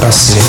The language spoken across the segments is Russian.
Литпросвет.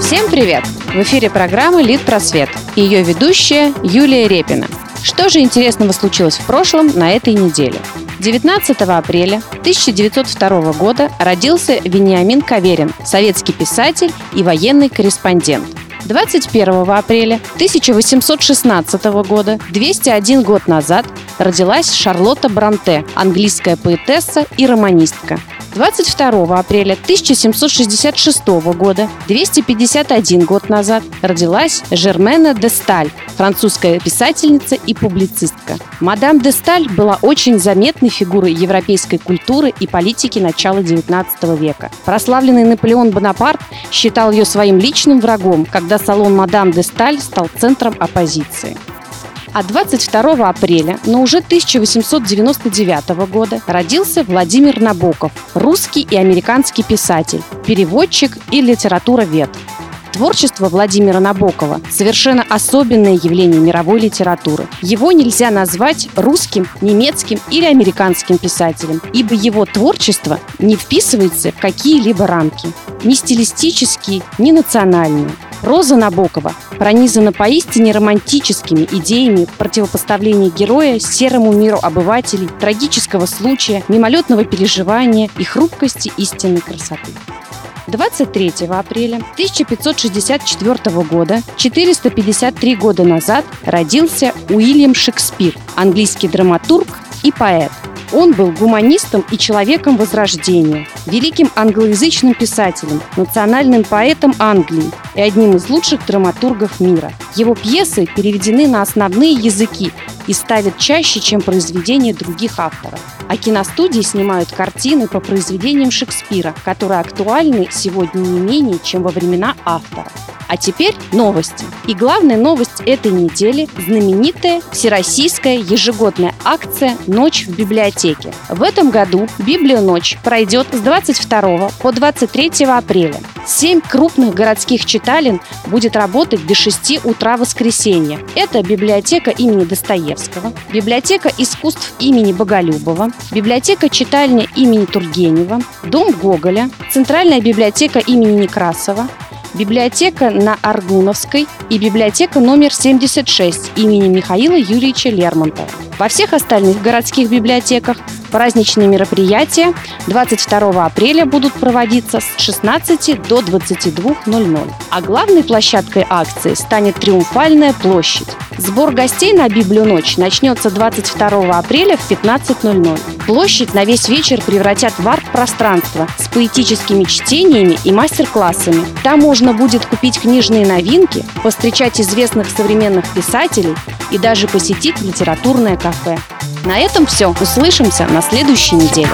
Всем привет! В эфире программы «Лид Просвет» и ее ведущая Юлия Репина. Что же интересного случилось в прошлом на этой неделе? 19 апреля 1902 года родился Вениамин Каверин, советский писатель и военный корреспондент. 21 апреля 1816 года, 201 год назад, родилась Шарлотта Бранте, английская поэтесса и романистка. 22 апреля 1766 года, 251 год назад, родилась Жермена де Сталь, французская писательница и публицистка. Мадам де Сталь была очень заметной фигурой европейской культуры и политики начала XIX века. Прославленный Наполеон Бонапарт считал ее своим личным врагом, когда салон Мадам де Сталь стал центром оппозиции. А 22 апреля, но уже 1899 года, родился Владимир Набоков, русский и американский писатель, переводчик и литературовед. Творчество Владимира Набокова – совершенно особенное явление мировой литературы. Его нельзя назвать русским, немецким или американским писателем, ибо его творчество не вписывается в какие-либо рамки. Ни стилистические, ни национальные. Роза Набокова пронизана поистине романтическими идеями противопоставления героя серому миру обывателей, трагического случая, мимолетного переживания и хрупкости истинной красоты. 23 апреля 1564 года, 453 года назад, родился Уильям Шекспир, английский драматург и поэт – он был гуманистом и человеком Возрождения, великим англоязычным писателем, национальным поэтом Англии и одним из лучших драматургов мира. Его пьесы переведены на основные языки и ставят чаще, чем произведения других авторов. А киностудии снимают картины по произведениям Шекспира, которые актуальны сегодня не менее, чем во времена автора. А теперь новости. И главная новость этой недели – знаменитая всероссийская ежегодная акция «Ночь в библиотеке». В этом году Библия Ночь пройдет с 22 по 23 апреля. Семь крупных городских читалин будет работать до 6 утра воскресенья. Это библиотека имени Достоевского, библиотека искусств имени Боголюбова, библиотека читальня имени Тургенева, дом Гоголя, центральная библиотека имени Некрасова, библиотека на Аргуновской и библиотека номер 76 имени Михаила Юрьевича Лермонтова. Во всех остальных городских библиотеках праздничные мероприятия 22 апреля будут проводиться с 16 до 22.00. А главной площадкой акции станет Триумфальная площадь. Сбор гостей на Библию ночь начнется 22 апреля в 15.00. Площадь на весь вечер превратят в арт-пространство с поэтическими чтениями и мастер-классами. Там можно будет купить книжные новинки, повстречать известных современных писателей и даже посетить литературное кафе. На этом все. Услышимся на следующей неделе.